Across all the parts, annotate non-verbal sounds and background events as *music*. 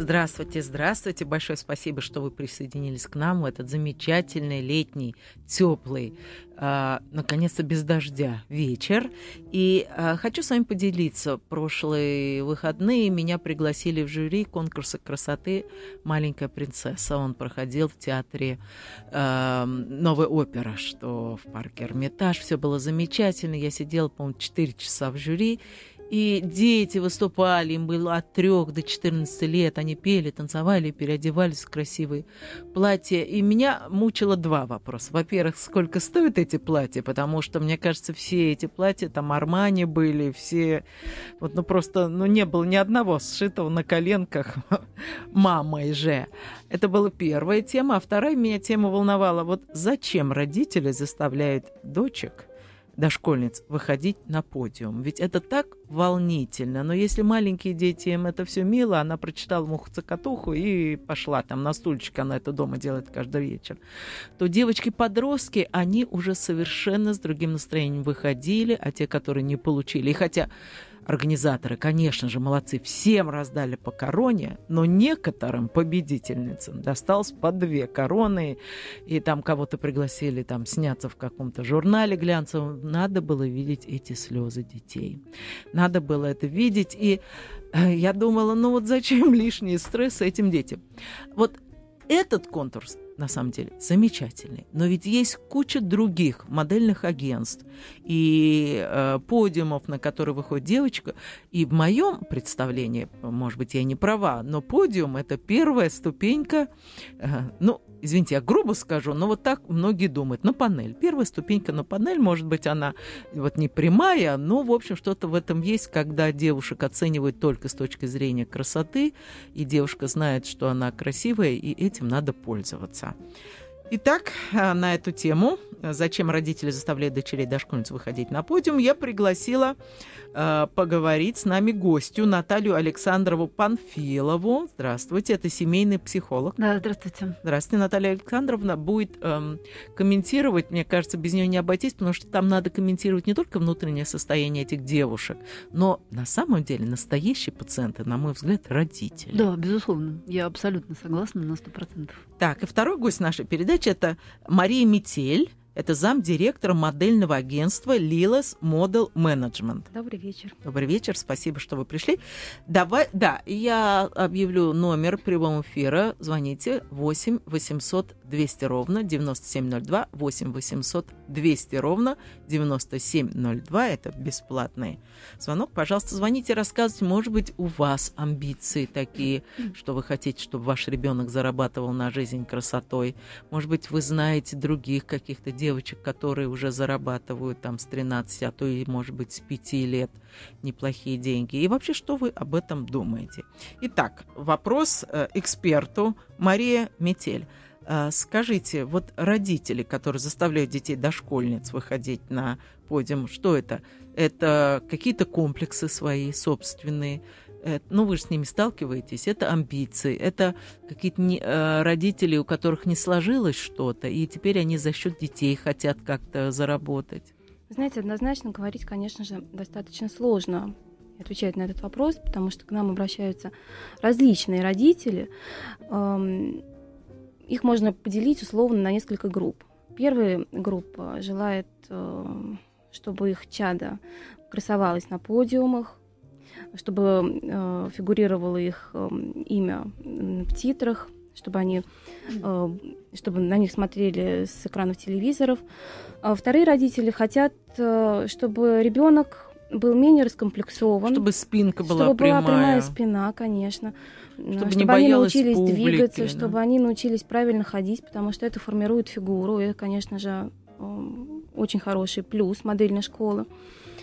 Здравствуйте, здравствуйте. Большое спасибо, что вы присоединились к нам в этот замечательный летний, теплый, э, наконец-то без дождя вечер. И э, хочу с вами поделиться. Прошлые выходные меня пригласили в жюри конкурса красоты «Маленькая принцесса». Он проходил в театре э, «Новая опера», что в парке Эрмитаж. Все было замечательно. Я сидела, по-моему, 4 часа в жюри. И дети выступали, им было от 3 до 14 лет, они пели, танцевали, переодевались в красивые платья. И меня мучило два вопроса. Во-первых, сколько стоят эти платья, потому что, мне кажется, все эти платья, там Армани были, все, вот, ну просто, ну не было ни одного сшитого на коленках *laughs* мамой же. Это была первая тема. А вторая меня тема волновала, вот зачем родители заставляют дочек дошкольниц выходить на подиум. Ведь это так волнительно. Но если маленькие дети, им это все мило, она прочитала муху-цокотуху и пошла там на стульчик, она это дома делает каждый вечер, то девочки-подростки, они уже совершенно с другим настроением выходили, а те, которые не получили. И хотя Организаторы, конечно же, молодцы, всем раздали по короне, но некоторым победительницам досталось по две короны, и там кого-то пригласили там сняться в каком-то журнале глянцевом. Надо было видеть эти слезы детей. Надо было это видеть, и э, я думала, ну вот зачем *laughs* лишний стресс этим детям? Вот этот конкурс на самом деле замечательный. Но ведь есть куча других модельных агентств и э, подиумов, на которые выходит девочка. И в моем представлении, может быть, я не права, но подиум это первая ступенька, э, ну, извините, я грубо скажу, но вот так многие думают, на панель. Первая ступенька на панель, может быть, она вот не прямая, но, в общем, что-то в этом есть, когда девушек оценивают только с точки зрения красоты, и девушка знает, что она красивая, и этим надо пользоваться. Итак, э, на эту тему, зачем родители заставляют дочерей дошкольниц выходить на подиум, я пригласила э, поговорить с нами гостю Наталью Александрову Панфилову. Здравствуйте, это семейный психолог. Да, здравствуйте. Здравствуйте, Наталья Александровна будет эм, комментировать, мне кажется, без нее не обойтись, потому что там надо комментировать не только внутреннее состояние этих девушек, но на самом деле настоящие пациенты, на мой взгляд, родители. Да, безусловно, я абсолютно согласна на сто процентов. Так, и второй гость нашей передачи это Мария Метель, это замдиректора модельного агентства Lilas Model Management. Добрый вечер. Добрый вечер, спасибо, что вы пришли. Давай, да, я объявлю номер прямого эфира. Звоните 8 800 200 ровно 9702, 8 800 200 ровно 9702. Это бесплатный звонок. Пожалуйста, звоните, рассказывайте. Может быть, у вас амбиции такие, что вы хотите, чтобы ваш ребенок зарабатывал на жизнь красотой. Может быть, вы знаете других каких-то девочек, которые уже зарабатывают там с 13, а то и, может быть, с 5 лет неплохие деньги. И вообще, что вы об этом думаете? Итак, вопрос э, эксперту Мария Метель. А, скажите, вот родители, которые заставляют детей дошкольниц выходить на подиум, что это? Это какие-то комплексы свои собственные, ну, вы же с ними сталкиваетесь, это амбиции, это какие-то не, э, родители, у которых не сложилось что-то, и теперь они за счет детей хотят как-то заработать. Знаете, однозначно говорить, конечно же, достаточно сложно отвечать на этот вопрос, потому что к нам обращаются различные родители. Эм, их можно поделить условно на несколько групп. Первая группа желает, э, чтобы их чада красовалась на подиумах, чтобы э, фигурировало их э, имя в титрах, чтобы они, чтобы на них смотрели с экранов телевизоров. А вторые родители хотят, чтобы ребенок был менее раскомплексован. Чтобы спинка была чтобы прямая. была прямая спина, конечно. Чтобы, чтобы не они научились публики, двигаться, да. чтобы они научились правильно ходить, потому что это формирует фигуру. И это, конечно же, м, очень хороший плюс модельной школы.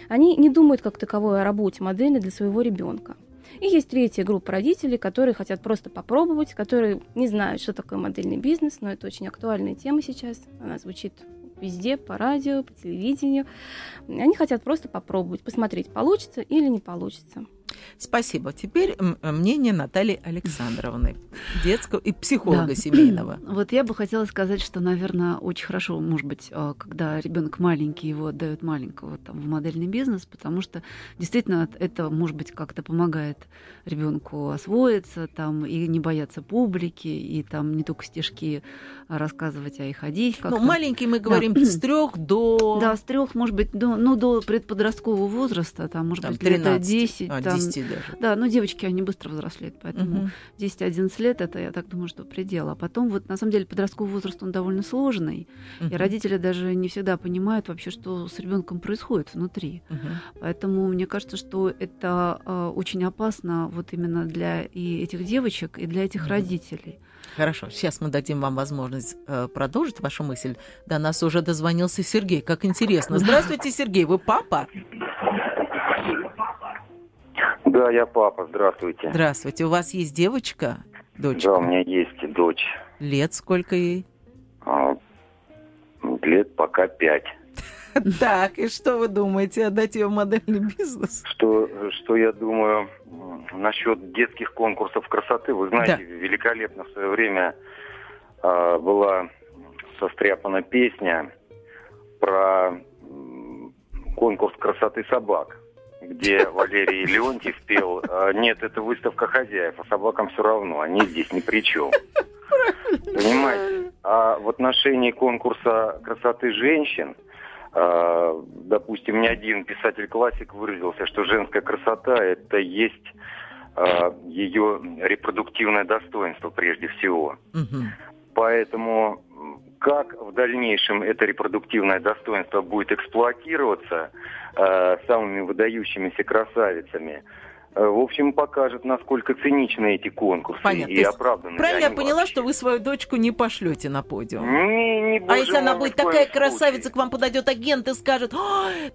Они не думают как таковой о работе модели для своего ребенка. И есть третья группа родителей, которые хотят просто попробовать, которые не знают, что такое модельный бизнес, но это очень актуальная тема сейчас. Она звучит везде, по радио, по телевидению. Они хотят просто попробовать, посмотреть, получится или не получится. Спасибо. Теперь мнение Натальи Александровны, детского и психолога да. семейного. *clears throat* Вот я бы хотела сказать, что, наверное, очень хорошо, может быть, а, когда ребенок маленький, его отдают маленького там, в модельный бизнес, потому что действительно это, может быть, как-то помогает ребенку освоиться там, и не бояться публики, и там не только стишки рассказывать, а и ходить. Ну, маленький мы говорим да. с *clears throat* трех до... Да, с трех, может быть, до, ну, до предподросткового возраста, там, может там, быть, 13. лет 10. А, там, 10 даже. Да, ну, девочки, они быстро взрослеют, поэтому угу. 10-11 лет, это, я так думаю, что предел. А потом, вот, на самом деле, подростковый возраст, он довольно сложный, угу. и родители даже не всегда понимают вообще, что с ребенком происходит внутри. Угу. Поэтому мне кажется, что это э, очень опасно вот именно для и этих девочек, и для этих угу. родителей. Хорошо, сейчас мы дадим вам возможность э, продолжить вашу мысль. До нас уже дозвонился Сергей. Как интересно. *laughs* Здравствуйте, Сергей. Вы папа? Да, я папа. Здравствуйте. Здравствуйте. У вас есть девочка, дочка? Да, у меня есть дочь. Лет сколько ей? А, лет пока пять. *laughs* Так, и что вы думаете, отдать ее в модельный бизнес? Что, что я думаю насчет детских конкурсов красоты? Вы знаете, да. великолепно в свое время э, была состряпана песня про конкурс красоты собак, где Валерий Леонтьев пел «А, «Нет, это выставка хозяев, а собакам все равно, они здесь ни при чем». Понимаете? А в отношении конкурса красоты женщин – а, допустим, ни один писатель-классик выразился, что женская красота – это есть а, ее репродуктивное достоинство прежде всего. Поэтому как в дальнейшем это репродуктивное достоинство будет эксплуатироваться э, самыми выдающимися красавицами – Э, в общем, покажет, насколько циничны эти конкурсы Понятно. и оправданы. Правильно я поняла, вообще. что вы свою дочку не пошлете на подиум? Не, не А если она будет такая красавица, к вам подойдет агент и скажет,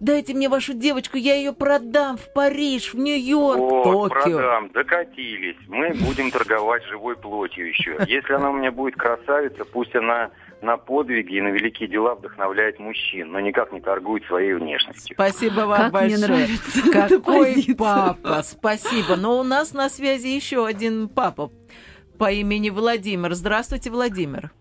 дайте мне вашу девочку, я ее продам в Париж, в Нью-Йорк, вот, Токио. продам, докатились. Мы будем торговать живой плотью еще. Если она у меня будет красавица, пусть она на подвиги и на великие дела вдохновляет мужчин, но никак не торгует своей внешностью. Спасибо вам как большое. Мне нравится Какой папа, спасибо. Но у нас на связи еще один папа по имени Владимир. Здравствуйте, Владимир.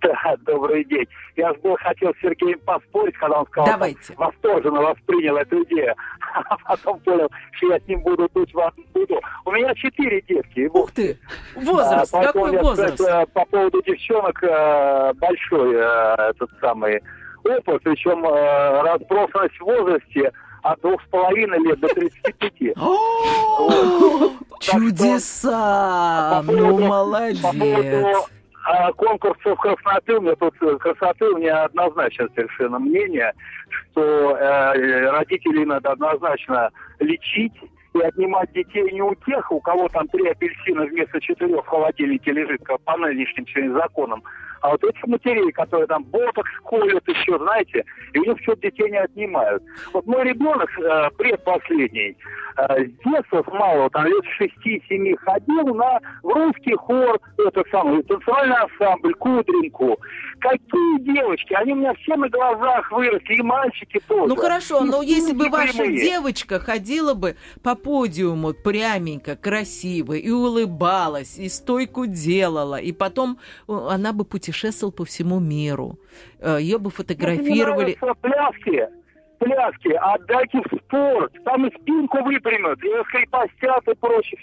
*laughs* Да, добрый день. Я же хотел с Сергеем поспорить, когда он сказал, Давайте. восторженно воспринял эту идею. *laughs* А потом понял, что я с ним буду тут вас буду. У меня четыре девки. Ух ты! Возраст, а, какой возраст? Сказать, по поводу девчонок э, большой э, этот самый опыт, причем э, разбросанность в возрасте от двух с половиной лет до 35. *laughs* Чудеса! Ну, молодец! А конкурсов красоты, у меня тут э, красоты, у меня однозначно совершенно мнение, что э, родителей надо однозначно лечить и отнимать детей не у тех, у кого там три апельсина вместо четырех в холодильнике лежит по нынешним законам, а вот этих матерей, которые там ботокс колют еще, знаете, и у них что-то детей не отнимают. Вот мой ребенок, э, предпоследний, э, с детства, с малого, там лет 6-7 ходил на в русский хор, это самый, танцевальный ансамбль, кудринку. Какие девочки, они у меня все на глазах выросли, и мальчики тоже. Ну хорошо, но если бы ваша прямые. девочка ходила бы по подиуму пряменько, красиво, и улыбалась, и стойку делала, и потом э, она бы путешествовала путешествовал по всему миру. Э, Ее бы фотографировали. пляски, пляски, отдайте в спорт. Там и спинку выпрямят, и скрипостят и прочее.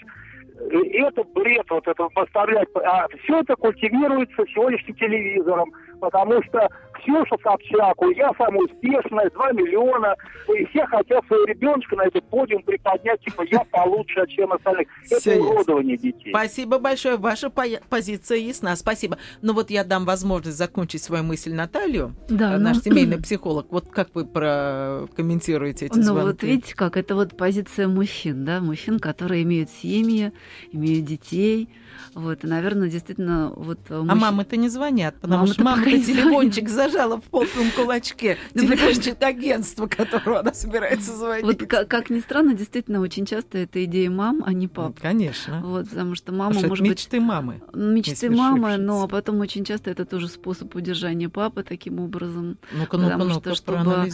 Это бред, вот это поставлять. А все это культивируется сегодняшним телевизором, потому что Ксюша Собчаку, я самая успешная, 2 миллиона, и все хотят своего ребеночка на этот подиум приподнять, типа я получше, чем остальных. Это Все уродование ясно. детей. Спасибо большое, ваша позиция ясна, спасибо. Но вот я дам возможность закончить свою мысль Наталью, да, э, наш но... семейный психолог. Вот как вы прокомментируете эти ну, звонки? Ну вот видите как, это вот позиция мужчин, да, мужчин, которые имеют семьи, имеют детей, вот, и, наверное, действительно, вот... Муж... А мамы-то не звонят, потому мамы что мамы-то телефончик зажала в полном кулачке телефончик *laughs* агентства, которого она собирается звонить. Вот как, ни странно, действительно, очень часто это идея мам, а не пап. Конечно. Вот, потому что мама, потому может мечты быть... мамы. Мечты мамы, но потом очень часто это тоже способ удержания папы таким образом. Ну-ка, ну-ка, ну-ка, чтобы,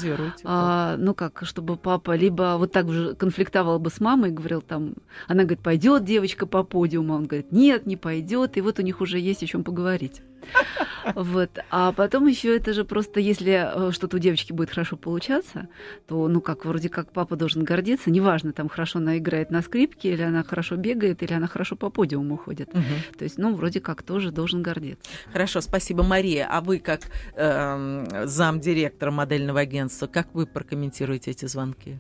а, ну как, чтобы папа либо вот так же конфликтовал бы с мамой, говорил там, она говорит, пойдет девочка по подиуму, он говорит, нет, не пойдет, и вот у них уже есть о чем поговорить. Вот. А потом еще это же просто, если э, что-то у девочки будет хорошо получаться, то, ну, как вроде как папа должен гордиться, неважно, там хорошо она играет на скрипке, или она хорошо бегает, или она хорошо по подиуму ходит. Угу. То есть, ну, вроде как тоже должен гордиться. Хорошо, спасибо, Мария. А вы, как э, замдиректора модельного агентства, как вы прокомментируете эти звонки?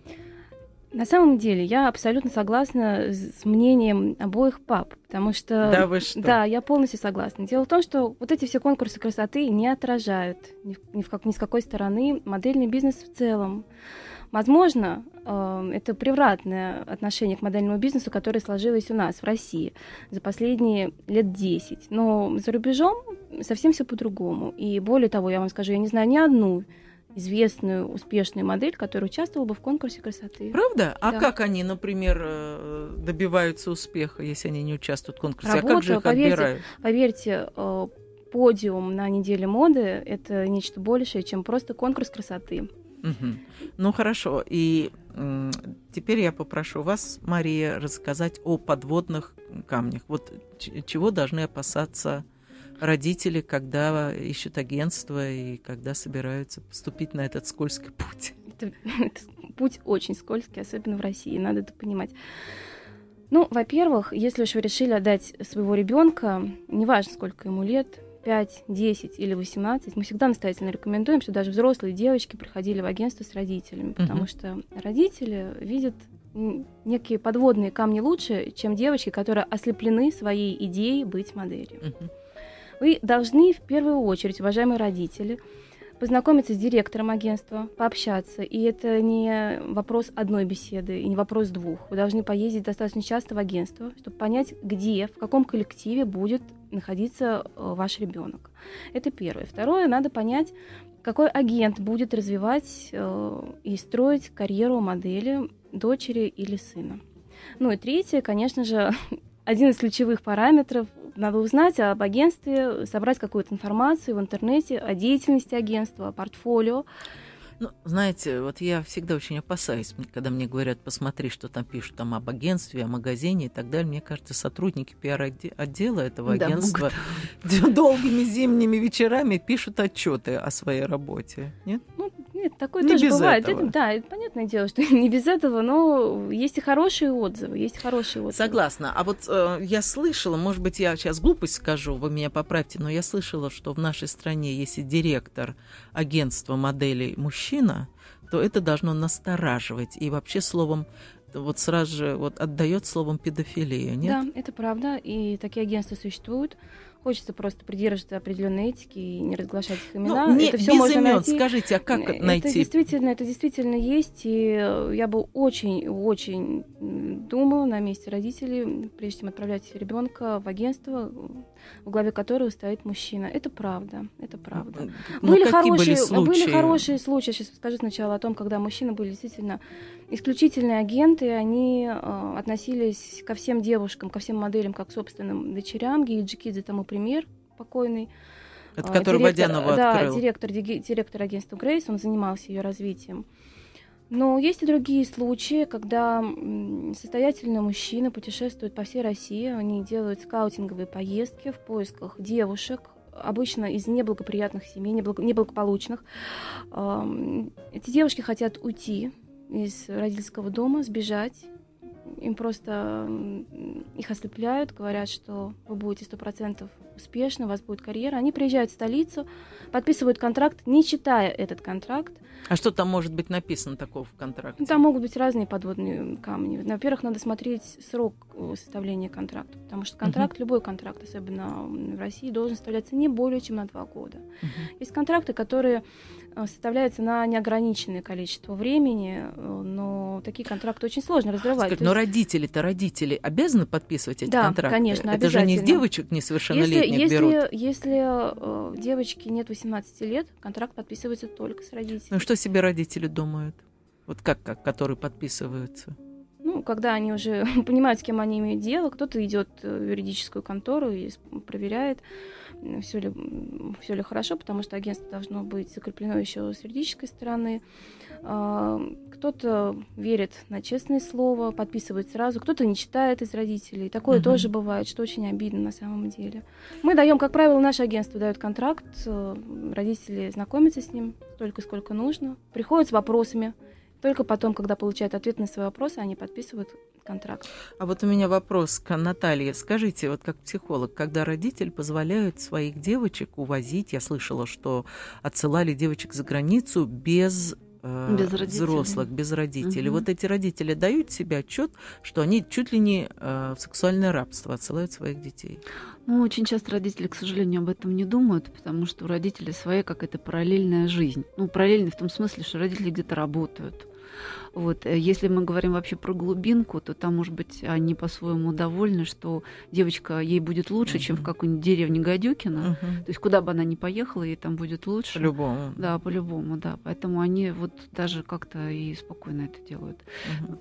На самом деле, я абсолютно согласна с мнением обоих пап, потому что... Да, вы что? Да, я полностью согласна. Дело в том, что вот эти все конкурсы красоты не отражают ни, ни, в как, ни с какой стороны модельный бизнес в целом. Возможно, э, это превратное отношение к модельному бизнесу, которое сложилось у нас в России за последние лет 10. Но за рубежом совсем все по-другому. И более того, я вам скажу, я не знаю ни одну известную, успешную модель, которая участвовала бы в конкурсе красоты. Правда? А как они, например, э, добиваются успеха, если они не участвуют в конкурсе? Работа, а как же их поверьте, отбирают? Поверьте, э, подиум на неделе моды – это нечто большее, чем просто конкурс красоты. Угу. Ну хорошо, и теперь я попрошу вас, Мария, рассказать о подводных камнях. Вот чего должны опасаться родители, когда ищут агентство и когда собираются поступить на этот скользкий путь? Это, *laughs* это путь очень скользкий, особенно в России, надо это понимать. Ну, во-первых, если уж вы решили отдать своего ребенка, неважно, сколько ему лет, 5, 10 или 18, мы всегда настоятельно рекомендуем, что даже взрослые девочки приходили в агентство с родителями, потому uh-huh. что родители видят некие подводные камни лучше, чем девочки, которые ослеплены своей идеей быть моделью. Uh-huh. Вы должны в первую очередь, уважаемые родители, познакомиться с директором агентства, пообщаться. И это не вопрос одной беседы и не вопрос двух. Вы должны поездить достаточно часто в агентство, чтобы понять, где, в каком коллективе будет находиться э, ваш ребенок. Это первое. Второе, надо понять, какой агент будет развивать э, и строить карьеру модели дочери или сына. Ну и третье, конечно же, *laughs* один из ключевых параметров надо узнать об агентстве, собрать какую-то информацию в интернете о деятельности агентства, о портфолио. Ну, знаете, вот я всегда очень опасаюсь, когда мне говорят, посмотри, что там пишут там об агентстве, о магазине и так далее. Мне кажется, сотрудники пиар-отдела этого да, агентства *laughs* могут. долгими зимними вечерами пишут отчеты о своей работе. Нет? Ну, нет, такое не тоже бывает. Это, да, это понятное дело, что *laughs* не без этого, но есть и хорошие отзывы, есть хорошие отзывы. Согласна. А вот э, я слышала, может быть, я сейчас глупость скажу, вы меня поправьте, но я слышала, что в нашей стране, если директор агентства моделей мужчина, то это должно настораживать. И вообще словом вот сразу же вот отдает словом педофилия, нет? Да, это правда, и такие агентства существуют. Хочется просто придерживаться определенной этики и не разглашать их имена. Ну, не, это все без можно имен. найти. Скажите, а как это найти? Это действительно, это действительно есть, и я бы очень-очень думала на месте родителей, прежде чем отправлять ребенка в агентство, в главе которого стоит мужчина. Это правда, это правда. Ну, были, хорошие, были, были хорошие случаи. Сейчас скажу сначала о том, когда мужчины были действительно исключительные агенты, они э, относились ко всем девушкам, ко всем моделям, как к собственным дочерям. Гиджи Кидзе тому пример покойный. Это который директор, Водянова да, открыл. директор, директор агентства Грейс, он занимался ее развитием. Но есть и другие случаи, когда состоятельные мужчины путешествуют по всей России, они делают скаутинговые поездки в поисках девушек, обычно из неблагоприятных семей, неблагополучных. Эти девушки хотят уйти из родительского дома, сбежать. Им просто их ослепляют, говорят, что вы будете сто процентов успешны, у вас будет карьера. Они приезжают в столицу, подписывают контракт, не читая этот контракт. А что там может быть написано такого в контракте? Там могут быть разные подводные камни. Во-первых, надо смотреть срок э, составления контракта, потому что контракт, uh-huh. любой контракт, особенно в России, должен составляться не более чем на два года. Uh-huh. Есть контракты, которые Э, составляется на неограниченное количество времени, э, но такие контракты очень сложно разрывать. Скажите, но есть... родители-то родители обязаны подписывать эти да, контракты? конечно, Это же не с девочек несовершеннолетних если, берут. Если э, девочке нет 18 лет, контракт подписывается только с родителями. Ну что себе родители думают? Вот как, как которые подписываются? Ну, когда они уже *laughs* понимают, с кем они имеют дело, кто-то идет в юридическую контору и проверяет, все ли, все ли хорошо, потому что агентство должно быть закреплено еще с юридической стороны. А, кто-то верит на честное слово, подписывает сразу, кто-то не читает из родителей. Такое угу. тоже бывает, что очень обидно на самом деле. Мы даем, как правило, наше агентство дает контракт, э, родители знакомятся с ним столько, сколько нужно, приходят с вопросами. Только потом, когда получают ответ на свои вопросы, они подписывают контракт. А вот у меня вопрос к Наталье. Скажите, вот как психолог, когда родитель позволяет своих девочек увозить, я слышала, что отсылали девочек за границу без э, без взрослых, без родителей. Угу. Вот эти родители дают себе отчет, что они чуть ли не э, в сексуальное рабство отсылают своих детей. Ну, очень часто родители, к сожалению, об этом не думают, потому что у родителей своя какая-то параллельная жизнь. Ну, параллельная в том смысле, что родители где-то работают, вот. Э, если мы говорим вообще про глубинку, то там, может быть, они по-своему довольны, что девочка ей будет лучше, uh-huh. чем в какой-нибудь деревне Гадюкина. Uh-huh. То есть куда бы она ни поехала, ей там будет лучше. По-любому. Да, по-любому, да. Поэтому они вот даже как-то и спокойно это делают.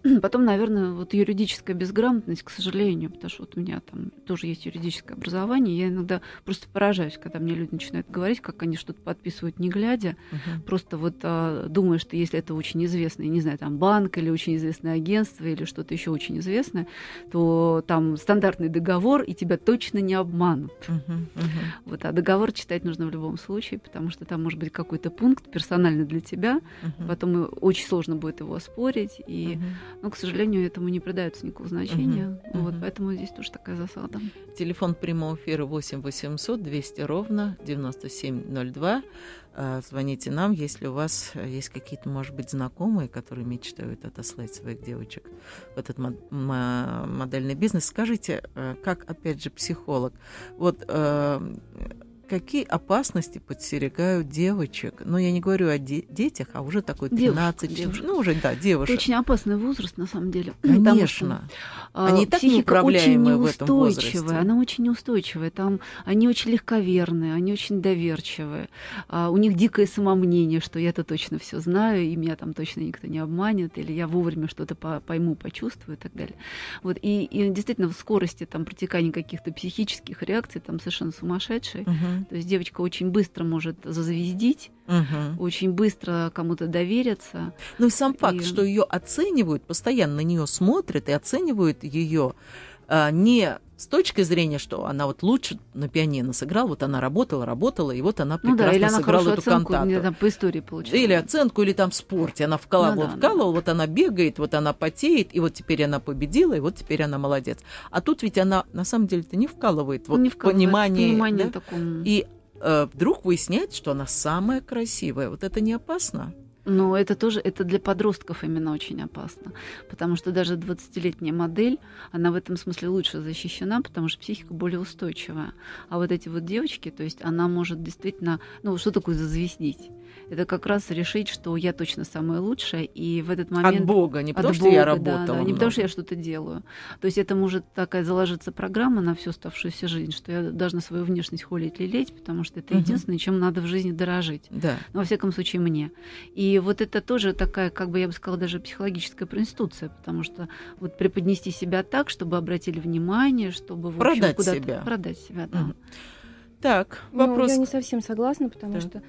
Uh-huh. *clears throat* Потом, наверное, вот юридическая безграмотность, к сожалению, потому что вот у меня там тоже есть юридическое образование, я иногда просто поражаюсь, когда мне люди начинают говорить, как они что-то подписывают не глядя, uh-huh. просто вот а, думая, что если это очень известно, не знаю, там банк или очень известное агентство или что-то еще очень известное, то там стандартный договор, и тебя точно не обманут. Uh-huh, uh-huh. Вот, а договор читать нужно в любом случае, потому что там может быть какой-то пункт персональный для тебя, uh-huh. потом очень сложно будет его оспорить, и, uh-huh. ну, к сожалению, этому не придается никакого значения. Uh-huh. Вот, поэтому здесь тоже такая засада. Телефон прямого эфира 8 800 200 ровно 9702. А, звоните нам, если у вас есть какие-то, может быть, знакомые, которые мечтают отослать своих девочек в этот модельный бизнес. Скажите, э, как, опять же, психолог, вот э, какие опасности подстерегают девочек? Ну, я не говорю о де- детях, а уже такой 13, девушка, девушка. ну, уже, да, девушек. Это очень опасный возраст, на самом деле. Конечно. Что, они и так неуправляемые в этом возрасте. Она очень неустойчивая. Там они очень легковерные, они очень доверчивые. А, у них дикое самомнение, что я-то точно все знаю, и меня там точно никто не обманет, или я вовремя что-то пойму, почувствую и так далее. Вот. И, и действительно в скорости там протекания каких-то психических реакций там совершенно сумасшедшие. Угу. То есть девочка очень быстро может зазвездить, угу. очень быстро кому-то довериться. Ну и сам факт, и... что ее оценивают, постоянно на нее смотрят и оценивают ее а, не с точки зрения, что она вот лучше на пианино сыграла, вот она работала, работала, и вот она прекрасно ну да, или она сыграла эту оценку, кантату. Там, по истории получила. Или оценку, или там в спорте. Она вкалывала, ну, да, вкалывала, да. вот она бегает, вот она потеет, и вот теперь она победила, и вот теперь она молодец. А тут ведь она на самом деле-то не вкалывает вот не вкалывает, понимание. понимание да? таком... И э, вдруг выясняется, что она самая красивая. Вот это не опасно? Но это тоже, это для подростков именно очень опасно, потому что даже 20-летняя модель, она в этом смысле лучше защищена, потому что психика более устойчивая. А вот эти вот девочки, то есть она может действительно, ну, что такое зазвездить? Это как раз решить, что я точно самая лучшая, и в этот момент... От Бога, не потому что Бога, я работала. Да, да, не потому что я что-то делаю. То есть это может такая заложиться программа на всю оставшуюся жизнь, что я должна свою внешность холить, лелеять, потому что это угу. единственное, чем надо в жизни дорожить. Да. Ну, во всяком случае, мне. И вот это тоже такая, как бы я бы сказала, даже психологическая проинституция, потому что вот преподнести себя так, чтобы обратили внимание, чтобы... В продать общем, себя. Продать себя, да. Угу. Так, вопрос... Ну, я не совсем согласна, потому да. что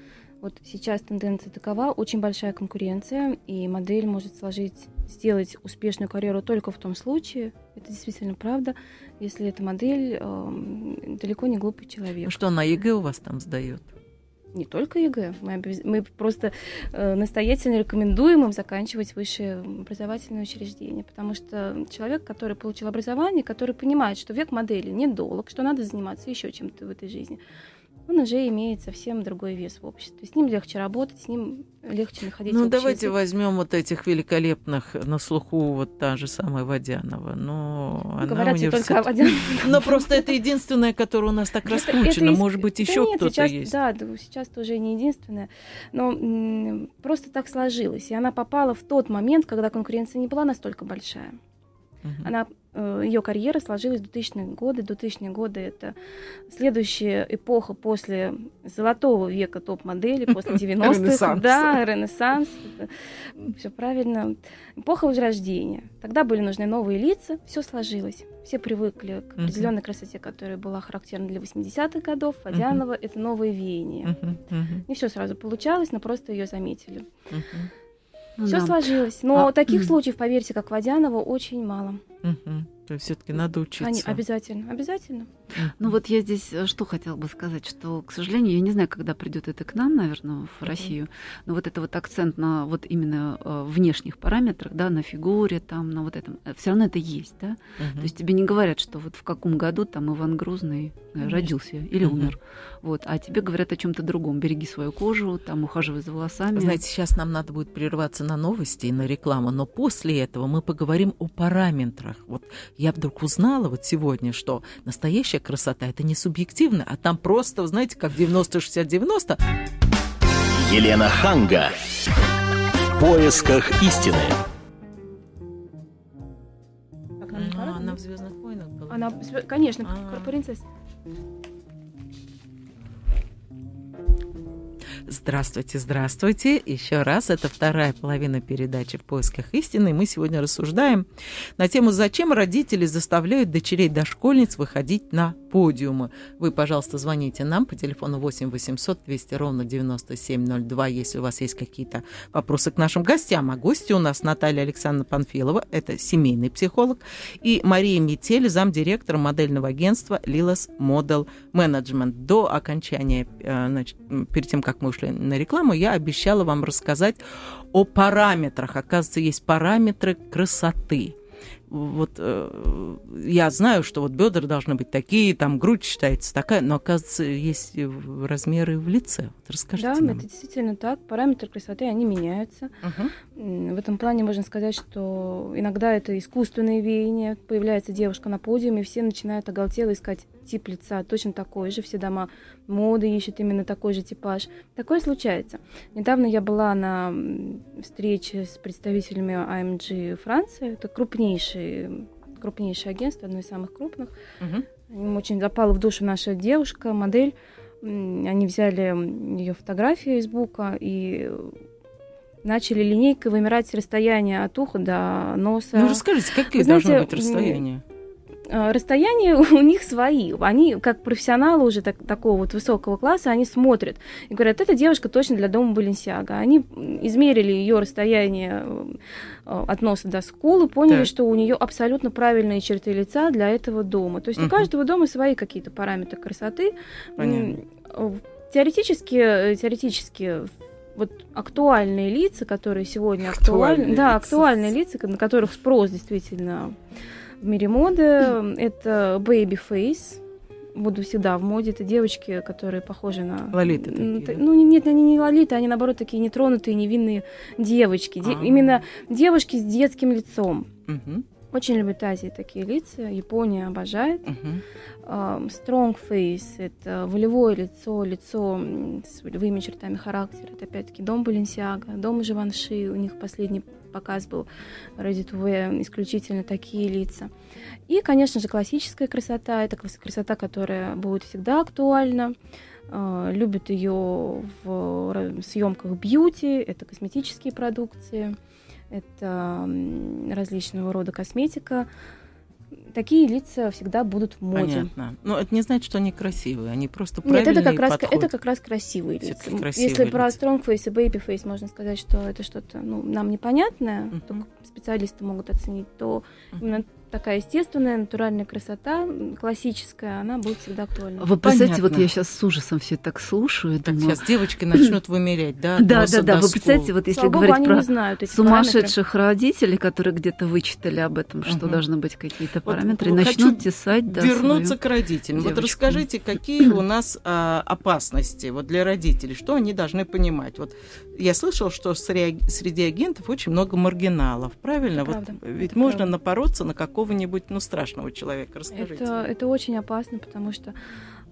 вот сейчас тенденция такова, очень большая конкуренция, и модель может сложить, сделать успешную карьеру только в том случае, это действительно правда, если эта модель э, далеко не глупый человек. Ну что, на ЕГЭ у вас там сдает? Не только ЕГЭ. Мы, мы просто э, настоятельно рекомендуем им заканчивать высшее образовательное учреждение, потому что человек, который получил образование, который понимает, что век модели недолг, что надо заниматься еще чем-то в этой жизни, он уже имеет совсем другой вес в обществе. С ним легче работать, с ним легче находить Ну, давайте язык. возьмем вот этих великолепных на слуху, вот та же самая Водянова. Но ну, она Говорят университет... только о Водяновой. *laughs* Но просто это единственная, которая у нас так раскручена. Может быть, еще кто-то есть. Да, сейчас тоже не единственная. Но просто так сложилось. И она попала в тот момент, когда конкуренция не была настолько большая. Она ее карьера сложилась в 2000-е годы. 2000-е годы — это следующая эпоха после золотого века топ-модели, после *laughs* 90-х. Да, ренессанс. Все правильно. Эпоха возрождения. Тогда были нужны новые лица, все сложилось. Все привыкли к определенной красоте, которая была характерна для 80-х годов. Водянова — это новое веяние. Не все сразу получалось, но просто ее заметили. Ну, Все да. сложилось. Но а, таких случаев, поверьте, как Водянова, очень мало. Угу. То есть все-таки надо учиться. Они, обязательно, обязательно. Ну вот я здесь э, что хотела бы сказать, что, к сожалению, я не знаю, когда придет это к нам, наверное, в Россию, но вот это вот акцент на вот именно э, внешних параметрах, да, на фигуре, там, на вот этом, э, все равно это есть, да. То есть тебе не говорят, что вот в каком году там Иван Грозный родился или умер, вот, а тебе говорят о чем-то другом. Береги свою кожу, там, ухаживай за волосами. Знаете, сейчас нам надо будет прерваться на новости и на рекламу, но после этого мы поговорим о параметрах. Вот я вдруг узнала вот сегодня, что настоящая красота это не субъективно, а там просто, знаете, как 90-60-90. Елена Ханга. В поисках истины. А, она в Звездных войнах была. Она, конечно, а. принцесса. Здравствуйте, здравствуйте. Еще раз, это вторая половина передачи «В поисках истины». Мы сегодня рассуждаем на тему «Зачем родители заставляют дочерей дошкольниц выходить на подиумы?» Вы, пожалуйста, звоните нам по телефону 8 800 200 ровно 9702, если у вас есть какие-то вопросы к нашим гостям. А гости у нас Наталья Александровна Панфилова, это семейный психолог, и Мария Метель, замдиректора модельного агентства «Лилас Model Management». До окончания, э, значит, перед тем, как мы ушли на рекламу, я обещала вам рассказать о параметрах. Оказывается, есть параметры красоты вот э, я знаю, что вот бедра должны быть такие, там грудь считается такая, но оказывается есть размеры в лице. Вот расскажите да, нам. это действительно так. Параметры красоты они меняются. Угу. В этом плане можно сказать, что иногда это искусственное веяние. Появляется девушка на подиуме, и все начинают оголтело искать тип лица точно такой же. Все дома моды ищут именно такой же типаж. Такое случается. Недавно я была на встрече с представителями AMG Франции. Это крупнейший крупнейшее агентство, одно из самых крупных. Угу. Им очень запала в душу наша девушка, модель. Они взяли ее фотографию из бука и начали линейкой вымирать расстояние от уха до носа. Ну расскажите, какие Вы должны быть расстояния? Э, расстояния *laughs* у них свои. Они, как профессионалы уже так, такого вот высокого класса, они смотрят и говорят, эта девушка точно для дома Баленсиага. Они измерили ее расстояние э, от носа до скулы, поняли, так. что у нее абсолютно правильные черты лица для этого дома. То есть угу. у каждого дома свои какие-то параметры красоты. Понятно. Теоретически, теоретически вот актуальные лица, которые сегодня актуальны, актуальные да, лица. актуальные лица, на которых спрос действительно в мире моды. *laughs* Это baby face. Буду всегда в моде. Это девочки, которые похожи на... Лолиты такие, Ну, нет, они не лолиты, они, наоборот, такие нетронутые, невинные девочки. Де... А. Именно девушки с детским лицом. Угу. Очень любят Азии такие лица. Япония обожает. Uh-huh. Strong face — это волевое лицо, лицо с волевыми чертами характера. Это опять-таки дом Баленсиага, дом Живанши. У них последний показ был ради ТВ, исключительно такие лица. И, конечно же, классическая красота. Это красота, которая будет всегда актуальна. Uh, любят ее в съемках бьюти, это косметические продукции это различного рода косметика. Такие лица всегда будут в моде. Понятно. Но это не значит, что они красивые, они просто правильные Нет, это как, раз, это как раз красивые лица. Красивые Если лица. про face и face можно сказать, что это что-то ну, нам непонятное, uh-huh. только специалисты могут оценить, то uh-huh. именно такая естественная, натуральная красота, классическая, она будет всегда актуальна. Вы представляете, вот я сейчас с ужасом все так слушаю. Так думаю... сейчас девочки начнут вымерять, да? Да, да, да. Вы представляете, вот если Слава говорить про знают сумасшедших параметры. родителей, которые где-то вычитали об этом, что угу. должны быть какие-то параметры, вот, начнут тесать. Да, вернуться к родителям. Девочку. Вот расскажите, какие у нас а, опасности вот для родителей, что они должны понимать? Вот я слышал, что среди агентов очень много маргиналов, правильно? Это вот правда. Ведь это можно правда. напороться на какого-нибудь, ну, страшного человека. Расскажите. Это, это очень опасно, потому что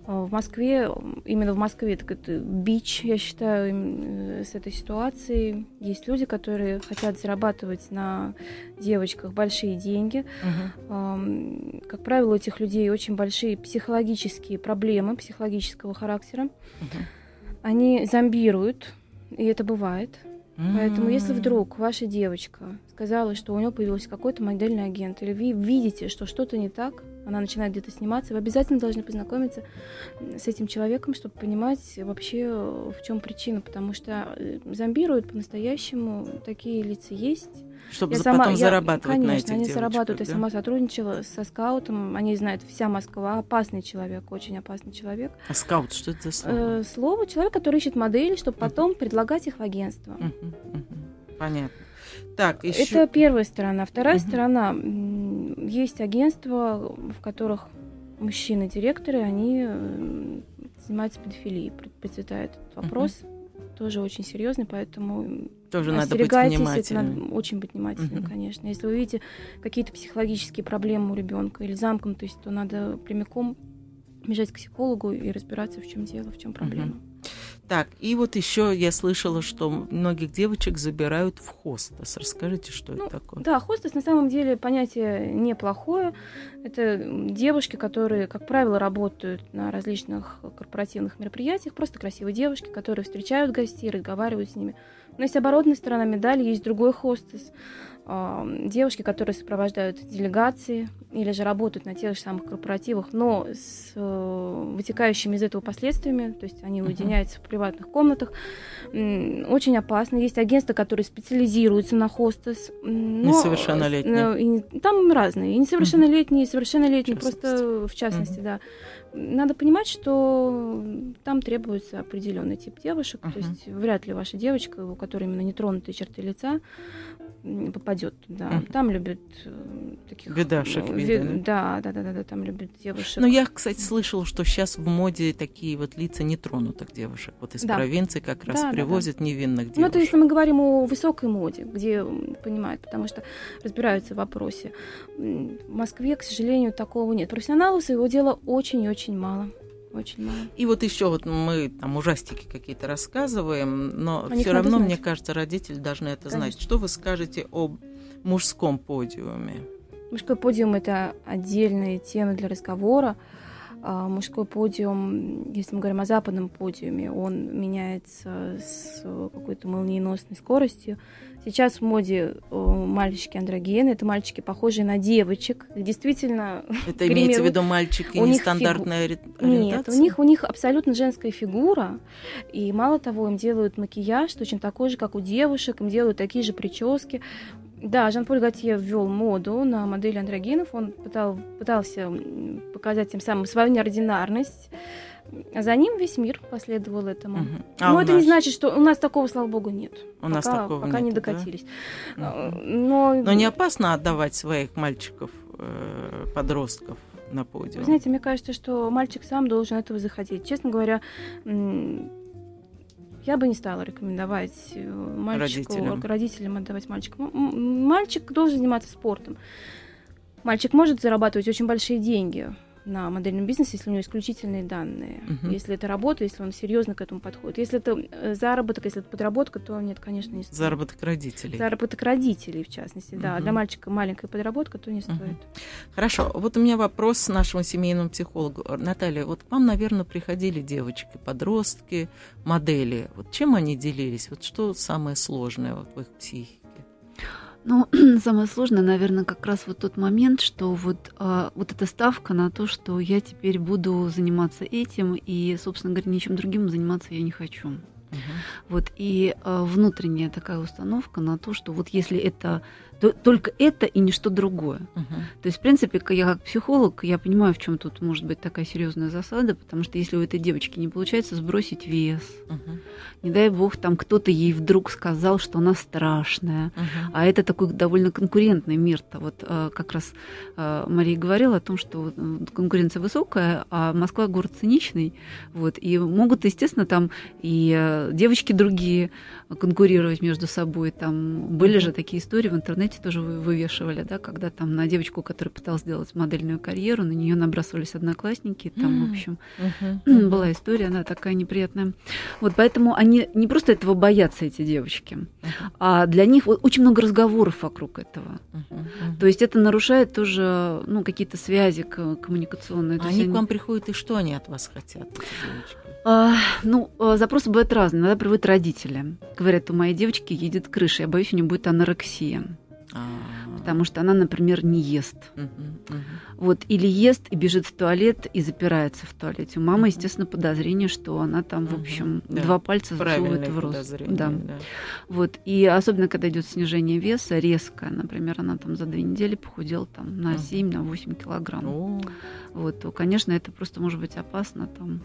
В Москве, именно в Москве, так это бич, я считаю, с этой ситуацией. Есть люди, которые хотят зарабатывать на девочках большие деньги. Угу. Как правило, у этих людей очень большие психологические проблемы, психологического характера. Угу. Они зомбируют, и это бывает. Mm-hmm. Поэтому, если вдруг ваша девочка сказала, что у нее появился какой-то модельный агент, или вы видите, что что-то не так, она начинает где-то сниматься, вы обязательно должны познакомиться с этим человеком, чтобы понимать вообще, в чем причина, потому что э, зомбируют по-настоящему такие лица есть. Чтобы я сама, потом я, зарабатывать конечно, на этих они девочках, зарабатывают. Да? Я сама сотрудничала со скаутом, они знают вся Москва, опасный человек, очень опасный человек. А скаут, что это за слово? Э, слово человек, который ищет модели, чтобы потом uh-huh. предлагать их в агентство. Uh-huh. Uh-huh. Понятно. Так, еще... Это первая сторона. Вторая uh-huh. сторона. Есть агентства, в которых мужчины-директоры, они занимаются педофилией. Процветает этот вопрос. Uh-huh тоже очень серьезный, поэтому тоже надо быть внимательным. надо очень быть внимательным, uh-huh. конечно. Если вы видите какие-то психологические проблемы у ребенка или замком, то надо прямиком бежать к психологу и разбираться, в чем дело, в чем проблема. Uh-huh. Так, и вот еще я слышала, что многих девочек забирают в хостес. Расскажите, что ну, это такое? Да, хостес на самом деле понятие неплохое. Это девушки, которые, как правило, работают на различных корпоративных мероприятиях, просто красивые девушки, которые встречают гостей, разговаривают с ними. Но есть оборотная сторона медали, есть другой хостес девушки, которые сопровождают делегации или же работают на тех же самых корпоративах, но с э, вытекающими из этого последствиями, то есть они уединяются uh-huh. в приватных комнатах, очень опасно. Есть агентства, которые специализируются на хостес. Но, несовершеннолетние. И, там разные. И несовершеннолетние, и совершеннолетние, просто в частности, uh-huh. да. Надо понимать, что там требуется определенный тип девушек, uh-huh. то есть вряд ли ваша девочка, у которой именно нетронутые черты лица, попадет туда. Mm. Там любят э, таких... Бедашек, э, видно. Да, да, да, да, да, там любят девушек. Но я, кстати, слышала, что сейчас в моде такие вот лица нетронутых девушек. Вот из да. провинции как раз да, привозят да, да. невинных девушек. Ну, это если мы говорим о высокой моде, где понимают, потому что разбираются в вопросе. В Москве, к сожалению, такого нет. Профессионалов своего дела очень и очень мало. Очень мало. И вот еще вот мы там ужастики какие-то рассказываем, но все равно, знать. мне кажется, родители должны это Конечно. знать. Что вы скажете об мужском подиуме? Мужской подиум это отдельная тема для разговора. А, мужской подиум, если мы говорим о западном подиуме, он меняется с какой-то молниеносной скоростью. Сейчас в моде мальчики андрогены, это мальчики, похожие на девочек. Действительно, *laughs* это имеется в виду мальчики нестандартная фигу... ориентация? Нет, у них, у них абсолютно женская фигура. И мало того, им делают макияж точно такой же, как у девушек, им делают такие же прически. Да, Жан-Поль Готье ввел моду на модели андрогенов. Он пытал, пытался показать тем самым свою неординарность. За ним весь мир последовал этому. Угу. А Но это нас? не значит, что у нас такого, слава богу, нет. У пока, нас такого пока нет, не докатились. Да? Но... Но не опасно отдавать своих мальчиков, э, подростков на подиум? Вы знаете, мне кажется, что мальчик сам должен этого захотеть. Честно говоря, я бы не стала рекомендовать э, мальчику, родителям, родителям отдавать мальчика. Мальчик должен заниматься спортом. Мальчик может зарабатывать очень большие деньги на модельном бизнесе, если у него исключительные данные. Uh-huh. Если это работа, если он серьезно к этому подходит. Если это э, заработок, если это подработка, то нет, конечно, не стоит. Заработок родителей. Заработок родителей, в частности, uh-huh. да. Для мальчика маленькая подработка, то не стоит. Uh-huh. Хорошо. Вот у меня вопрос нашему семейному психологу. Наталья, вот к вам, наверное, приходили девочки, подростки, модели. Вот чем они делились? Вот что самое сложное вот в их психике? Ну, *clears throat* самое сложное, наверное, как раз вот тот момент, что вот, а, вот эта ставка на то, что я теперь буду заниматься этим, и, собственно говоря, ничем другим заниматься я не хочу. Угу. Вот, и а, внутренняя такая установка на то, что вот если это то, только это и ничто другое. Угу. То есть, в принципе, я как психолог, я понимаю, в чем тут может быть такая серьезная засада, потому что если у этой девочки не получается сбросить вес, угу. не дай бог, там кто-то ей вдруг сказал, что она страшная, угу. а это такой довольно конкурентный мир-то. Вот а, как раз а, Мария говорила о том, что конкуренция высокая, а Москва город циничный, вот, и могут, естественно, там и а, девочки другие конкурировать между собой. Там были же такие истории в интернете, интернете тоже вывешивали, да, когда там на девочку, которая пыталась сделать модельную карьеру, на нее набрасывались одноклассники, там, в общем, uh-huh. была история, она такая неприятная. Вот поэтому они не просто этого боятся, эти девочки, а для них очень много разговоров вокруг этого. То есть это нарушает тоже, ну, какие-то связи коммуникационные. А они к вам приходят, и что они от вас хотят? А, ну, а, запросы бывают разные. Иногда приводят родители. Говорят, у моей девочки едет крыша, я боюсь, у нее будет анорексия. А-а-а. Потому что она, например, не ест. Uh-huh, uh-huh. Вот, или ест и бежит в туалет и запирается в туалете. У мамы, естественно, подозрение, что она там, в общем, uh-huh. два пальца засовывает в рот. Да. да. Вот. И особенно, когда идет снижение веса резко, например, она там за две недели похудела там на uh-huh. 7-8 килограмм. Uh-huh вот, то, конечно, это просто может быть опасно там,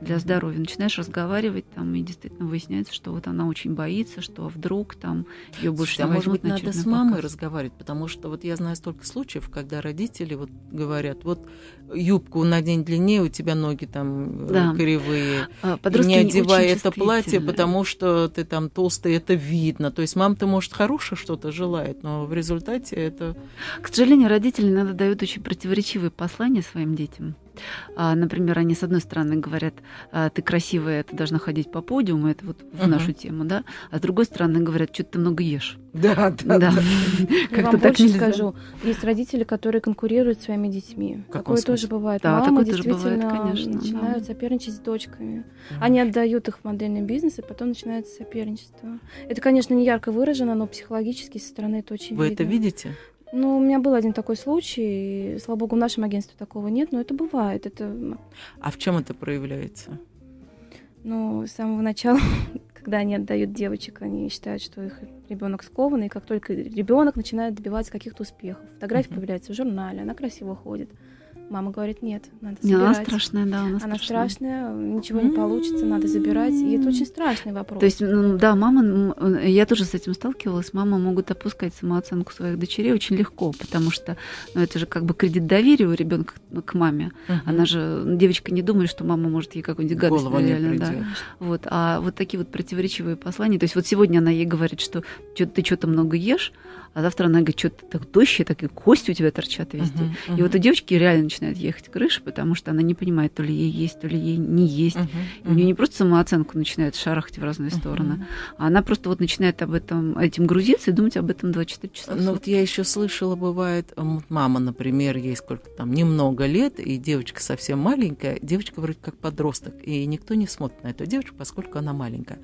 для здоровья. Начинаешь разговаривать там, и действительно выясняется, что вот она очень боится, что вдруг там ее больше Слушайте, не а может быть, надо с мамой показ. разговаривать, потому что вот я знаю столько случаев, когда родители вот говорят, вот юбку надень длиннее, у тебя ноги там э, да. кривые, а, и не одевай это платье, потому что ты там толстый, это видно. То есть мама-то, может, хорошее что-то желает, но в результате это... К сожалению, родители иногда дают очень противоречивые послания своим детям. А, например, они с одной стороны говорят, «А, ты красивая, ты должна ходить по подиуму, это вот в uh-huh. нашу тему, да, а с другой стороны говорят, что ты много ешь. Да, да. *laughs* да. Я вам больше скажу, есть родители, которые конкурируют с своими детьми. Такое тоже бывает. Да, Мамы действительно конечно, начинают соперничать с дочками. Они отдают их в модельный бизнес, и потом начинается соперничество. Это, конечно, не ярко выражено, но психологически со стороны это очень Вы видно. это видите? Ну, у меня был один такой случай, и, слава богу, в нашем агентстве такого нет, но это бывает. Это... А в чем это проявляется? Ну, с самого начала, *laughs* когда они отдают девочек, они считают, что их ребенок скован, и как только ребенок начинает добиваться каких-то успехов, фотография uh-huh. появляется в журнале, она красиво ходит. Мама говорит, нет, надо забирать. Она страшная, да, она, она страшная. страшная, ничего не получится, надо забирать. И это очень страшный вопрос. То есть, ну, да, мама, я тоже с этим сталкивалась, мама могут опускать самооценку своих дочерей очень легко, потому что, ну, это же как бы кредит доверия у ребенка к маме. Угу. Она же, девочка не думает, что мама может ей какую-нибудь гадость реально, да. Вот, а вот такие вот противоречивые послания. То есть вот сегодня она ей говорит, что ты что-то много ешь, а завтра она говорит, что ты так тощая, так и кости у тебя торчат везде. Uh-huh, uh-huh. И вот у девочки реально начинает ехать крыша, потому что она не понимает, то ли ей есть, то ли ей не есть. Uh-huh, uh-huh. у нее не просто самооценку начинает шарахать в разные uh-huh. стороны, а она просто вот начинает об этом, этим грузиться и думать об этом 24 часа. Ну вот я еще слышала, бывает, мама, например, ей сколько там, немного лет, и девочка совсем маленькая, девочка вроде как подросток, и никто не смотрит на эту девочку, поскольку она маленькая.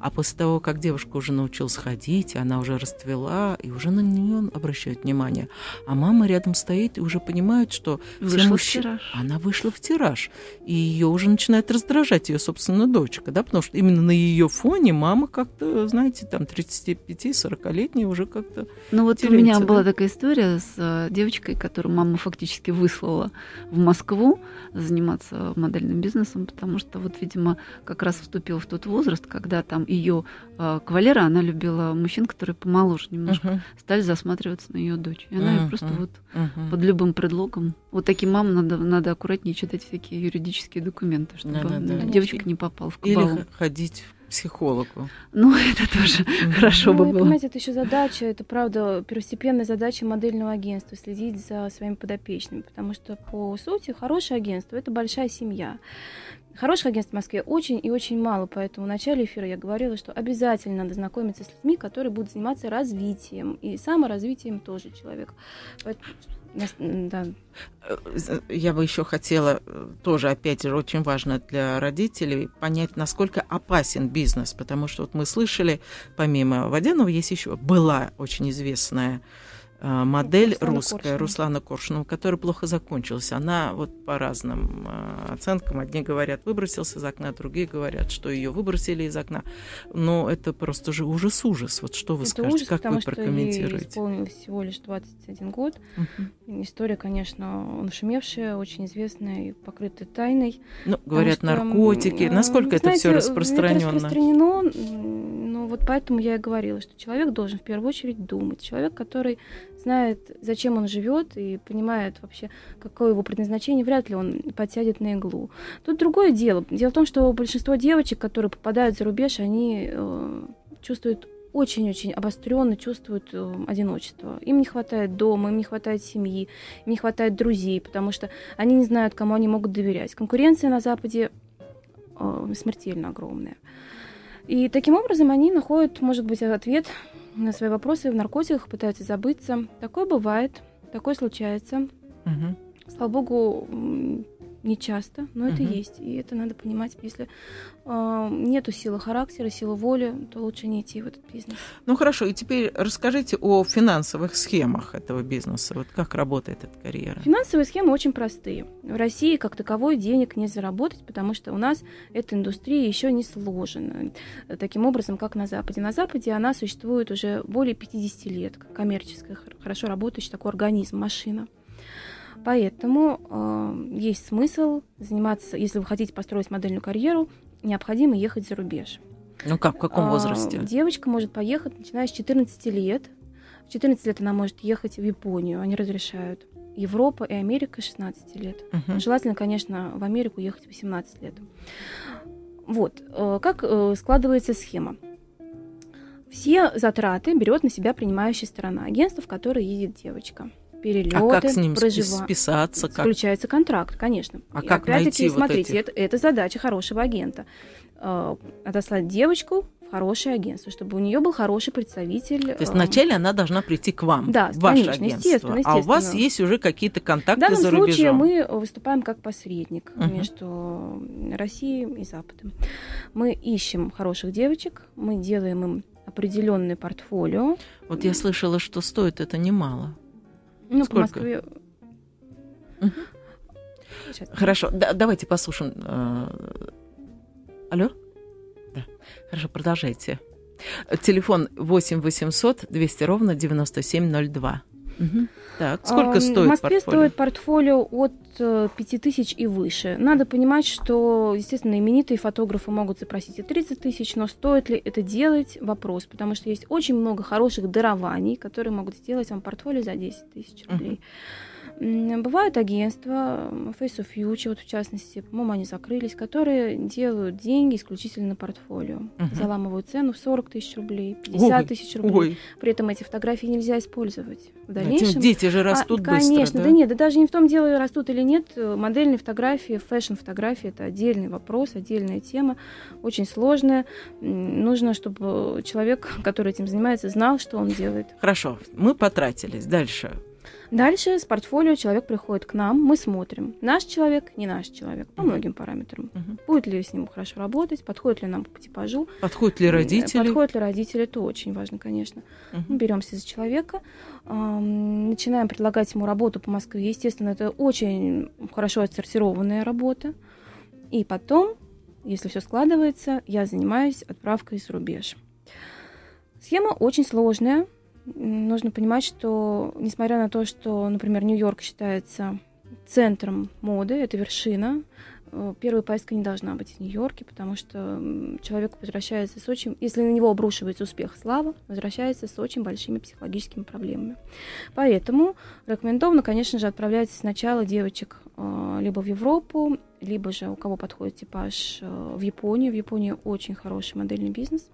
А после того, как девушка уже научилась ходить, она уже расцвела, и уже на нее обращают внимание. А мама рядом стоит и уже понимает, что вышла мужч... в тираж. она вышла в тираж. И ее уже начинает раздражать ее, собственно, дочка, да, потому что именно на ее фоне мама как-то, знаете, там 35-40-летняя уже как-то Ну вот у меня да? была такая история с э, девочкой, которую мама фактически выслала в Москву заниматься модельным бизнесом, потому что вот, видимо, как раз вступила в тот возраст, когда там ее э, кавалера, она любила мужчин, которые помоложе немножко, uh-huh стали засматриваться на ее дочь. И она uh-huh, просто вот uh-huh. под любым предлогом. Вот таким мамам надо, надо аккуратнее читать всякие юридические документы, чтобы да, да, да. девочка не попала в кабалу. Или ходить к психологу. Ну, *laughs* это тоже mm-hmm. хорошо ну, бы было. Понимаете, это еще задача, это правда первостепенная задача модельного агентства следить за своими подопечными, потому что по сути хорошее агентство это большая семья. Хороших агентств в Москве очень и очень мало, поэтому в начале эфира я говорила, что обязательно надо знакомиться с людьми, которые будут заниматься развитием, и саморазвитием тоже человек. Да. Я бы еще хотела, тоже, опять же, очень важно для родителей понять, насколько опасен бизнес, потому что вот мы слышали, помимо Водянова, есть еще была очень известная модель Руслана русская Коршунова. Руслана Коршунова, которая плохо закончилась. Она вот по разным э, оценкам, одни говорят, выбросился из окна, другие говорят, что ее выбросили из окна. Но это просто же ужас-ужас. Вот что вы это скажете, ужас, как вы прокомментируете? Ей исполнилось всего лишь 21 год. Угу. История, конечно, нашумевшая, очень известная и покрытая тайной. Ну, говорят, что, наркотики. Насколько знаете, это все распространено? Это распространено, ну вот поэтому я и говорила, что человек должен в первую очередь думать. Человек, который знает, зачем он живет и понимает вообще, какое его предназначение, вряд ли он подсядет на иглу. Тут другое дело. Дело в том, что большинство девочек, которые попадают за рубеж, они э, чувствуют очень-очень обостренно чувствуют э, одиночество. Им не хватает дома, им не хватает семьи, им не хватает друзей, потому что они не знают, кому они могут доверять. Конкуренция на Западе э, смертельно огромная. И таким образом они находят, может быть, ответ на свои вопросы в наркотиках, пытаются забыться. Такое бывает, такое случается. Угу. Слава богу, не часто, но это угу. есть. И это надо понимать. Если э, нету силы характера, силы воли, то лучше не идти в этот бизнес. Ну хорошо, и теперь расскажите о финансовых схемах этого бизнеса. Вот как работает эта карьера? Финансовые схемы очень простые. В России как таковой денег не заработать, потому что у нас эта индустрия еще не сложена таким образом, как на Западе. На Западе она существует уже более 50 лет, как коммерческая, хорошо работающий такой организм, машина. Поэтому э, есть смысл заниматься, если вы хотите построить модельную карьеру, необходимо ехать за рубеж. Ну как, в каком а, возрасте? Э, девочка может поехать, начиная с 14 лет. В 14 лет она может ехать в Японию, они разрешают. Европа и Америка 16 лет. Угу. Желательно, конечно, в Америку ехать 18 лет. Вот, э, как э, складывается схема. Все затраты берет на себя принимающая сторона, агентство, в которое едет девочка перелеты, а как с ним прожива... списаться? Как? Включается контракт, конечно. А и как опять-таки, найти смотрите, вот этих... это, это задача хорошего агента. Э, отослать девочку в хорошее агентство, чтобы у нее был хороший представитель. То есть вначале она должна прийти к вам, да, в ваше конечно, агентство, естественно, естественно. а у вас есть уже какие-то контакты за рубежом. В данном случае мы выступаем как посредник uh-huh. между Россией и Западом. Мы ищем хороших девочек, мы делаем им определенное портфолио. Вот я слышала, что стоит это немало. Ну, Сколько? по Москве... Угу. Хорошо, да, давайте послушаем. Э, алло? Да. Хорошо, продолжайте. Телефон 8 800 200 ровно 9702. Угу. Так, сколько а, стоит В Москве портфолио? стоит портфолио от 5000 э, и выше. Надо понимать, что, естественно, именитые фотографы могут запросить и 30 тысяч, но стоит ли это делать – вопрос, потому что есть очень много хороших дарований, которые могут сделать вам портфолио за 10 тысяч рублей. Uh-huh. Бывают агентства, Face of Future, вот в частности, по-моему, они закрылись, которые делают деньги исключительно на портфолио. Угу. Заламывают цену в 40 тысяч рублей, 50 тысяч рублей. Ой. При этом эти фотографии нельзя использовать в дальнейшем. Этим дети же а, растут а, быстро, Конечно, да? да нет, да даже не в том дело, растут или нет. Модельные фотографии, фэшн-фотографии – это отдельный вопрос, отдельная тема, очень сложная. Нужно, чтобы человек, *laughs* который этим занимается, знал, что он делает. Хорошо, мы потратились. Дальше. Дальше с портфолио человек приходит к нам, мы смотрим, наш человек, не наш человек, по многим параметрам. Uh-huh. Будет ли с ним хорошо работать, подходит ли нам по типажу. Подходят ли родители. Подходят ли родители, это очень важно, конечно. Uh-huh. Мы беремся за человека, эм, начинаем предлагать ему работу по Москве. Естественно, это очень хорошо отсортированная работа. И потом, если все складывается, я занимаюсь отправкой за рубеж. Схема очень сложная, нужно понимать, что несмотря на то, что, например, Нью-Йорк считается центром моды, это вершина, э, первая поездка не должна быть в Нью-Йорке, потому что человек возвращается с очень, если на него обрушивается успех, слава, возвращается с очень большими психологическими проблемами. Поэтому рекомендовано, конечно же, отправлять сначала девочек э, либо в Европу, либо же у кого подходит типаж э, в Японию. В Японии очень хороший модельный бизнес.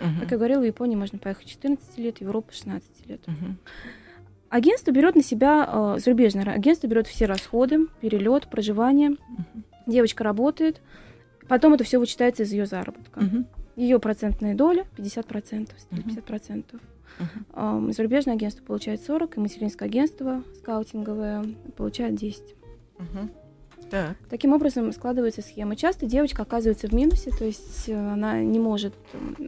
Угу. Как я говорила, в Японии можно поехать 14 лет, в Европу 16 лет. Угу. Агентство берет на себя, э, зарубежное агентство берет все расходы, перелет, проживание. Угу. Девочка работает, потом это все вычитается из ее заработка. Угу. Ее процентная доля 50%, 50%. Uh-huh. Зарубежное агентство получает 40, и материнское агентство скаутинговое получает 10. Uh-huh. Так. Таким образом складывается схема. Часто девочка оказывается в минусе, то есть э, она не может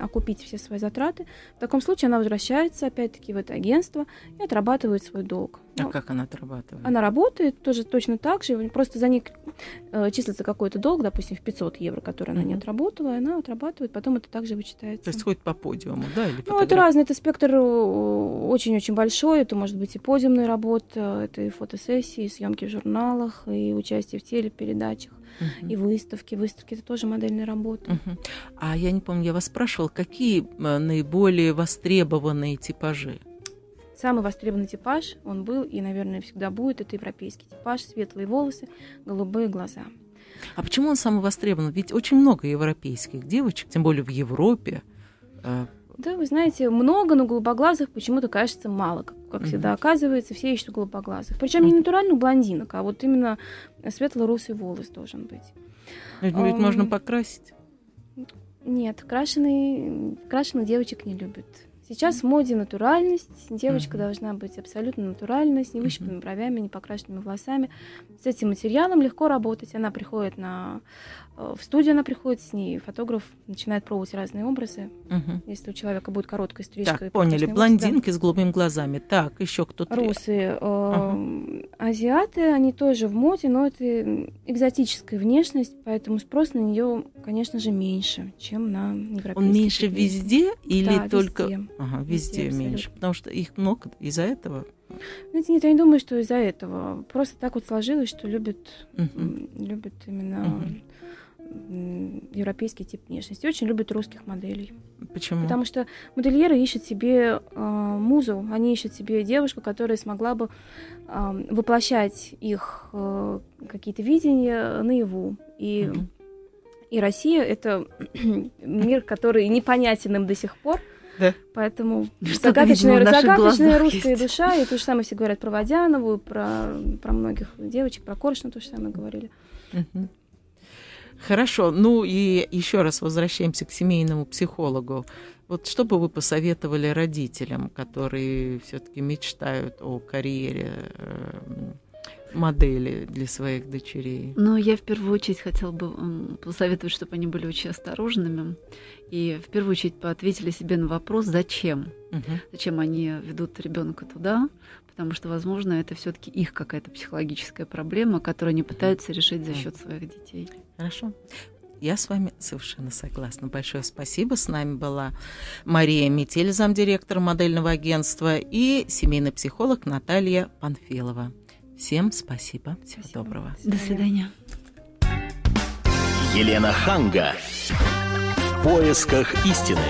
окупить все свои затраты. В таком случае она возвращается опять-таки в это агентство и отрабатывает свой долг. А ну, как она отрабатывает? Она работает тоже точно так же, просто за ней э, числится какой-то долг, допустим, в 500 евро, который она mm-hmm. не отработала, и она отрабатывает, потом это также вычитается. То есть ходит по подиуму, да? Или ну, это разный, это спектр э, очень-очень большой, это может быть и подиумная работа, это и фотосессии, и съемки в журналах, и участие в телепередачах. Uh-huh. И выставки. Выставки это тоже модельная работа. Uh-huh. А я не помню, я вас спрашивала, какие э, наиболее востребованные типажи? Самый востребованный типаж, он был и, наверное, всегда будет, это европейский типаж, светлые волосы, голубые глаза. А почему он самый востребованный? Ведь очень много европейских девочек, тем более в Европе, э, Да, вы знаете, много, но голубоглазых почему-то кажется мало. Как, как mm-hmm. всегда оказывается, все ищут голубоглазых. Причем mm-hmm. не натуральных блондинок, а вот именно светло-русый волос должен быть. Ведь um, можно покрасить. Нет, крашеные, крашеных девочек не любят. Сейчас в моде натуральность. Девочка mm-hmm. должна быть абсолютно натуральной, с невыщипанными mm-hmm. бровями, не покрашенными волосами. С этим материалом легко работать. Она приходит на в студию она приходит с ней, фотограф начинает пробовать разные образы. Угу. Если у человека будет короткая стрижка. Так, поняли, блондинки да. с голубыми глазами. Так, еще кто-то. Русы. Э, ага. Азиаты, они тоже в моде, но это экзотическая внешность, поэтому спрос на нее, конечно же, меньше, чем на европейские. Он меньше везде или да, только... Везде. Ага, везде, везде меньше, потому что их много из-за этого. Знаете, нет, я не думаю, что из-за этого. Просто так вот сложилось, что любят, uh любят именно uh европейский тип внешности. Очень любят русских моделей. Почему? Потому что модельеры ищут себе э, музу, они ищут себе девушку, которая смогла бы э, воплощать их э, какие-то видения наяву. И, угу. и Россия это *clears throat* мир, который непонятен им до сих пор. Да. Поэтому Что загадочная, загадочная русская есть. душа, и то же самое все говорят про Водянову, про, про многих девочек, про Коршина то же самое говорили. Угу. Хорошо. Ну и еще раз возвращаемся к семейному психологу. Вот что бы вы посоветовали родителям, которые все-таки мечтают о карьере э, модели для своих дочерей? Ну, я в первую очередь хотела бы посоветовать, чтобы они были очень осторожными и в первую очередь поответили себе на вопрос, зачем? Угу. Зачем они ведут ребенка туда? Потому что, возможно, это все-таки их какая-то психологическая проблема, которую они пытаются решить за счет своих детей. Хорошо. Я с вами совершенно согласна. Большое спасибо. С нами была Мария Метель, замдиректора модельного агентства, и семейный психолог Наталья Панфилова. Всем спасибо. Всего спасибо. доброго. До свидания. Елена Ханга. В поисках истины.